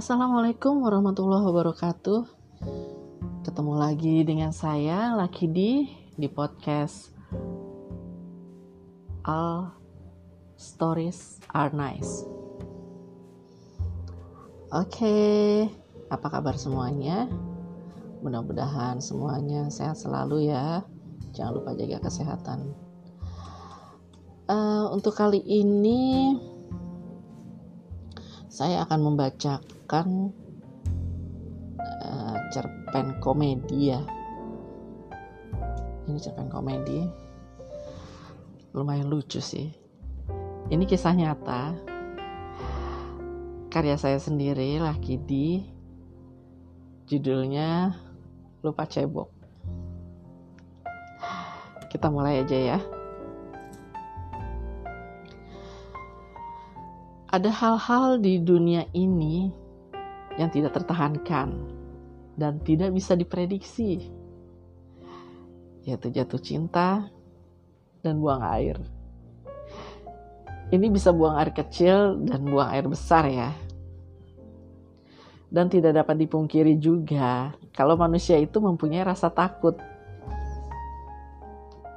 Assalamualaikum warahmatullahi wabarakatuh. Ketemu lagi dengan saya Laki di di podcast All Stories Are Nice. Oke, apa kabar semuanya? Mudah-mudahan semuanya sehat selalu ya. Jangan lupa jaga kesehatan. Uh, untuk kali ini saya akan membacakan uh, cerpen komedi ya. Ini cerpen komedi. Lumayan lucu sih. Ini kisah nyata. Karya saya sendiri, Laki di judulnya Lupa Cebok. Kita mulai aja ya. ada hal-hal di dunia ini yang tidak tertahankan dan tidak bisa diprediksi, yaitu jatuh cinta dan buang air. Ini bisa buang air kecil dan buang air besar, ya. Dan tidak dapat dipungkiri juga kalau manusia itu mempunyai rasa takut.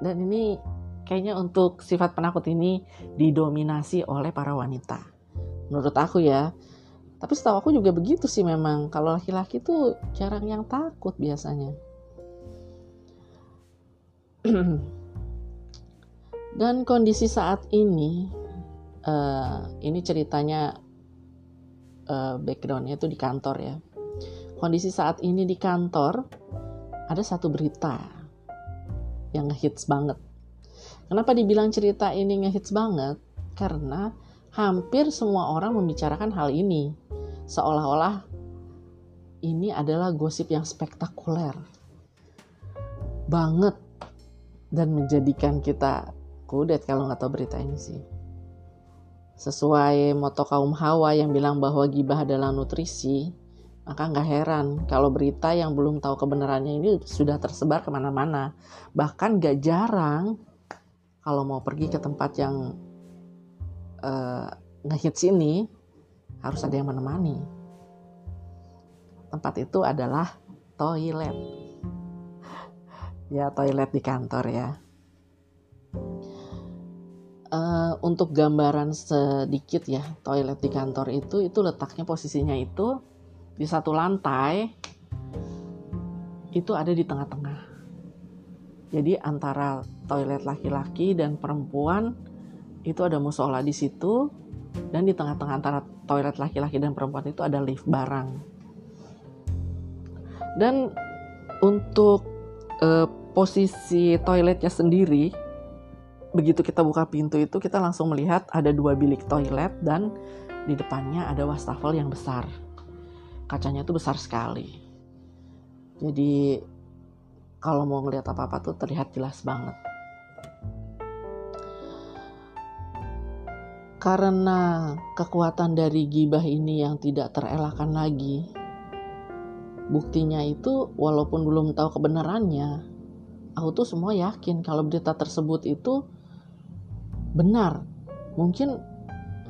Dan ini kayaknya untuk sifat penakut ini didominasi oleh para wanita menurut aku ya tapi setahu aku juga begitu sih memang. Kalau laki-laki tuh jarang yang takut biasanya. Dan kondisi saat ini uh, ini ceritanya uh, backgroundnya itu di kantor ya. Kondisi saat ini di kantor ada satu berita yang ngehits banget. Kenapa dibilang cerita ini ngehits banget? Karena hampir semua orang membicarakan hal ini, seolah-olah ini adalah gosip yang spektakuler banget dan menjadikan kita kudet kalau nggak tahu berita ini sih. Sesuai moto kaum Hawa yang bilang bahwa gibah adalah nutrisi, maka nggak heran kalau berita yang belum tahu kebenarannya ini sudah tersebar ke mana-mana. Bahkan gak jarang kalau mau pergi ke tempat yang uh, ngehits ini harus ada yang menemani. Tempat itu adalah toilet. ya toilet di kantor ya. Uh, untuk gambaran sedikit ya, toilet di kantor itu itu letaknya posisinya itu di satu lantai itu ada di tengah-tengah. Jadi antara toilet laki-laki dan perempuan itu ada musola di situ dan di tengah-tengah antara toilet laki-laki dan perempuan itu ada lift barang. Dan untuk uh, posisi toiletnya sendiri, begitu kita buka pintu itu kita langsung melihat ada dua bilik toilet dan di depannya ada wastafel yang besar. Kacanya itu besar sekali. Jadi kalau mau ngelihat apa-apa tuh terlihat jelas banget. Karena kekuatan dari gibah ini yang tidak terelakkan lagi, buktinya itu walaupun belum tahu kebenarannya, aku tuh semua yakin kalau berita tersebut itu benar. Mungkin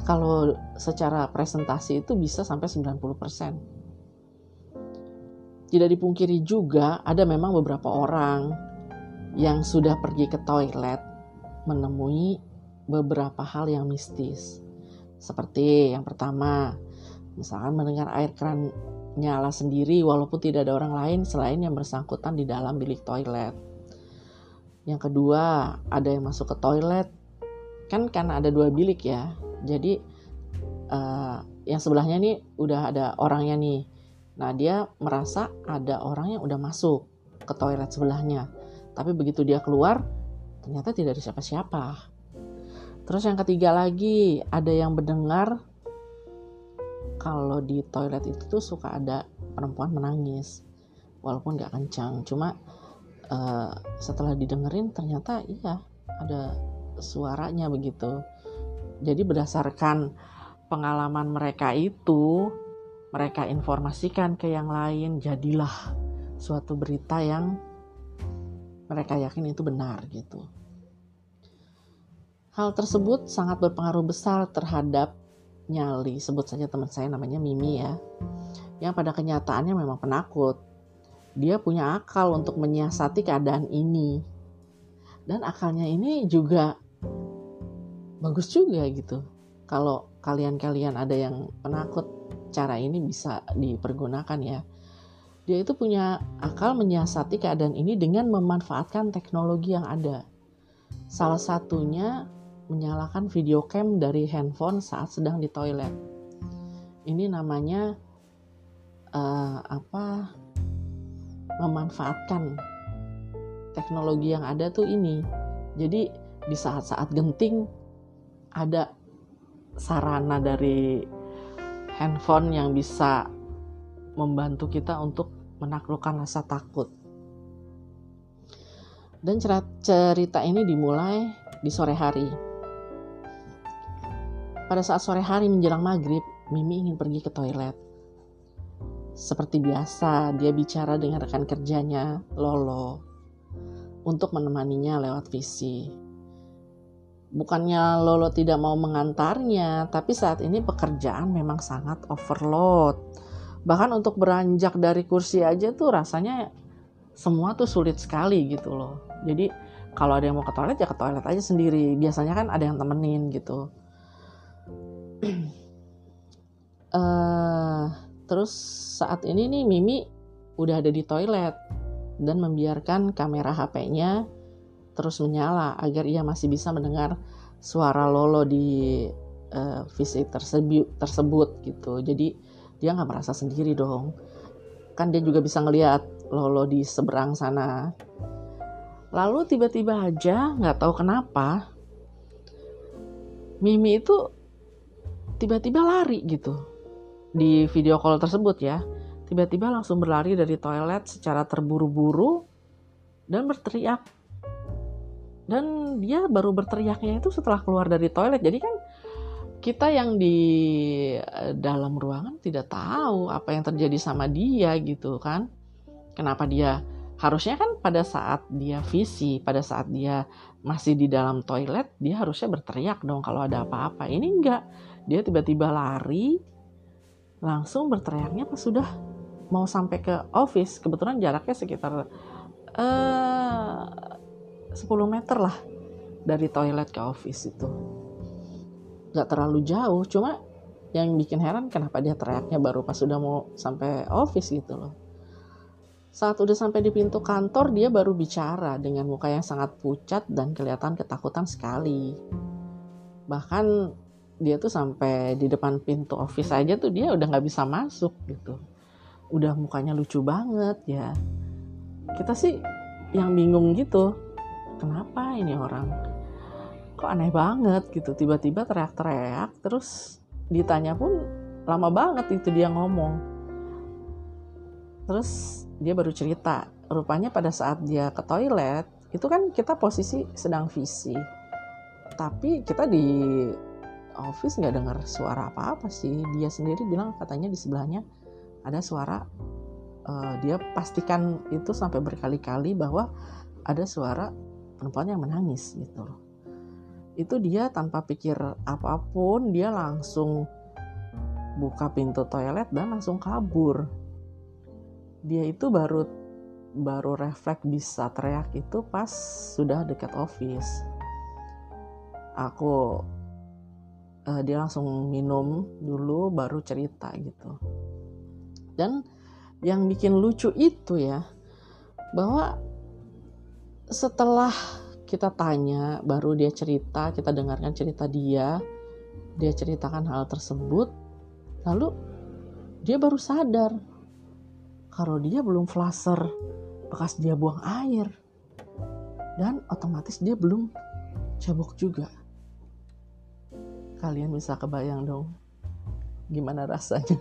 kalau secara presentasi itu bisa sampai 90%. Tidak dipungkiri juga ada memang beberapa orang yang sudah pergi ke toilet menemui beberapa hal yang mistis. Seperti yang pertama, misalkan mendengar air keran nyala sendiri walaupun tidak ada orang lain selain yang bersangkutan di dalam bilik toilet. Yang kedua, ada yang masuk ke toilet kan karena ada dua bilik ya. Jadi uh, yang sebelahnya nih udah ada orangnya nih. Nah, dia merasa ada orang yang udah masuk ke toilet sebelahnya. Tapi begitu dia keluar, ternyata tidak ada siapa-siapa. Terus yang ketiga lagi, ada yang mendengar kalau di toilet itu tuh suka ada perempuan menangis. Walaupun gak kencang, cuma uh, setelah didengerin ternyata iya ada suaranya begitu. Jadi berdasarkan pengalaman mereka itu, mereka informasikan ke yang lain, jadilah suatu berita yang mereka yakin itu benar gitu. Hal tersebut sangat berpengaruh besar terhadap nyali, sebut saja teman saya namanya Mimi ya, yang pada kenyataannya memang penakut. Dia punya akal untuk menyiasati keadaan ini. Dan akalnya ini juga bagus juga gitu. Kalau kalian-kalian ada yang penakut, cara ini bisa dipergunakan ya. Dia itu punya akal menyiasati keadaan ini dengan memanfaatkan teknologi yang ada. Salah satunya menyalakan video cam dari handphone saat sedang di toilet. Ini namanya uh, apa? Memanfaatkan teknologi yang ada tuh ini. Jadi di saat-saat genting ada sarana dari handphone yang bisa membantu kita untuk menaklukkan rasa takut. Dan cerita ini dimulai di sore hari. Pada saat sore hari menjelang maghrib, Mimi ingin pergi ke toilet. Seperti biasa, dia bicara dengan rekan kerjanya, Lolo, untuk menemaninya lewat visi. Bukannya Lolo tidak mau mengantarnya, tapi saat ini pekerjaan memang sangat overload. Bahkan untuk beranjak dari kursi aja tuh rasanya semua tuh sulit sekali gitu loh. Jadi kalau ada yang mau ke toilet ya ke toilet aja sendiri. Biasanya kan ada yang temenin gitu uh, terus saat ini nih Mimi udah ada di toilet dan membiarkan kamera HP-nya terus menyala agar ia masih bisa mendengar suara Lolo di uh, visit tersebut tersebut gitu. Jadi dia nggak merasa sendiri dong. Kan dia juga bisa ngelihat Lolo di seberang sana. Lalu tiba-tiba aja nggak tahu kenapa Mimi itu tiba-tiba lari gitu. Di video call tersebut ya tiba-tiba langsung berlari dari toilet secara terburu-buru dan berteriak. Dan dia baru berteriaknya itu setelah keluar dari toilet. Jadi kan kita yang di eh, dalam ruangan tidak tahu apa yang terjadi sama dia gitu kan. Kenapa dia harusnya kan pada saat dia visi pada saat dia masih di dalam toilet dia harusnya berteriak dong kalau ada apa-apa. Ini enggak dia tiba-tiba lari langsung berteriaknya pas sudah mau sampai ke office. Kebetulan jaraknya sekitar uh, eh, 10 meter lah dari toilet ke office itu. Nggak terlalu jauh cuma yang bikin heran kenapa dia teriaknya baru pas sudah mau sampai office gitu loh. Saat udah sampai di pintu kantor dia baru bicara dengan muka yang sangat pucat dan kelihatan ketakutan sekali. Bahkan dia tuh sampai di depan pintu office aja tuh dia udah nggak bisa masuk gitu. Udah mukanya lucu banget ya. Kita sih yang bingung gitu kenapa ini orang? Kok aneh banget gitu tiba-tiba teriak-teriak terus ditanya pun lama banget itu dia ngomong. Terus dia baru cerita rupanya pada saat dia ke toilet itu kan kita posisi sedang visi tapi kita di office nggak dengar suara apa-apa sih. Dia sendiri bilang katanya di sebelahnya ada suara uh, dia pastikan itu sampai berkali-kali bahwa ada suara perempuan yang menangis gitu itu dia tanpa pikir apa pun dia langsung buka pintu toilet dan langsung kabur. Dia itu baru baru refleks bisa teriak itu pas sudah dekat office. Aku uh, dia langsung minum dulu baru cerita gitu. Dan yang bikin lucu itu ya bahwa setelah kita tanya baru dia cerita kita dengarkan cerita dia dia ceritakan hal tersebut lalu dia baru sadar kalau dia belum flasher bekas dia buang air. Dan otomatis dia belum cabuk juga Kalian bisa kebayang dong gimana rasanya.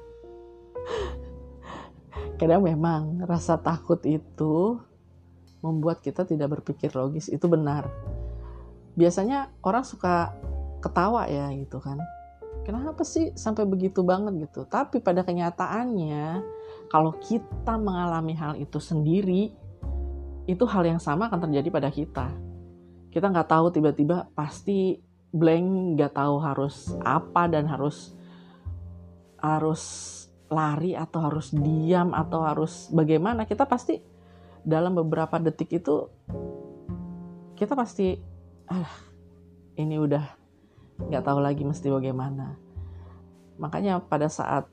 Kadang memang rasa takut itu membuat kita tidak berpikir logis, itu benar. Biasanya orang suka ketawa ya gitu kan. Kenapa sih sampai begitu banget gitu? Tapi pada kenyataannya kalau kita mengalami hal itu sendiri, itu hal yang sama akan terjadi pada kita. Kita nggak tahu tiba-tiba pasti blank nggak tahu harus apa dan harus harus lari atau harus diam atau harus bagaimana kita pasti dalam beberapa detik itu kita pasti ah ini udah nggak tahu lagi mesti bagaimana. Makanya pada saat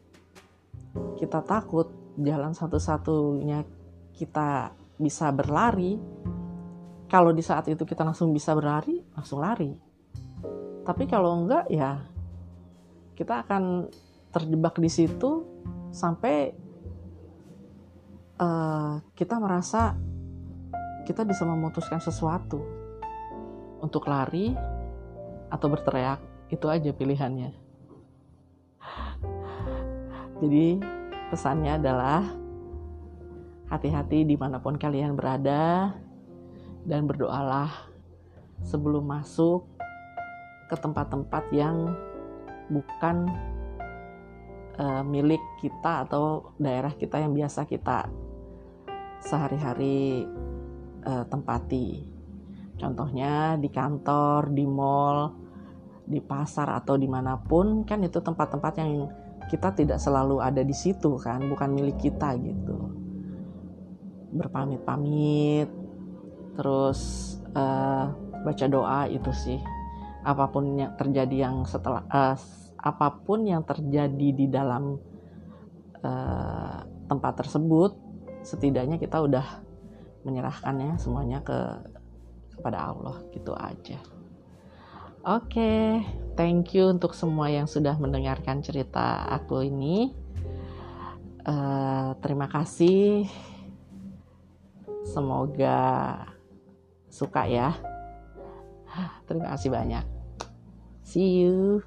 kita takut jalan satu-satunya kita bisa berlari kalau di saat itu kita langsung bisa berlari langsung lari tapi kalau enggak ya kita akan terjebak di situ sampai uh, kita merasa kita bisa memutuskan sesuatu. Untuk lari atau berteriak itu aja pilihannya. Jadi pesannya adalah hati-hati di mana pun kalian berada dan berdoalah sebelum masuk ke tempat-tempat yang bukan uh, milik kita atau daerah kita yang biasa kita sehari-hari uh, tempati. Contohnya di kantor, di mall, di pasar atau di mana pun kan itu tempat-tempat yang kita tidak selalu ada di situ kan, bukan milik kita gitu. Berpamit-pamit, terus uh, baca doa itu sih. Apa pun yang terjadi yang setelah uh, apa pun yang terjadi di dalam uh, tempat tersebut, setidaknya kita udah menyerahkannya semuanya ke kepada Allah gitu aja. Oke, okay, thank you untuk semua yang sudah mendengarkan cerita aku ini. Uh, terima kasih. Semoga suka ya. Terima kasih banyak. See you.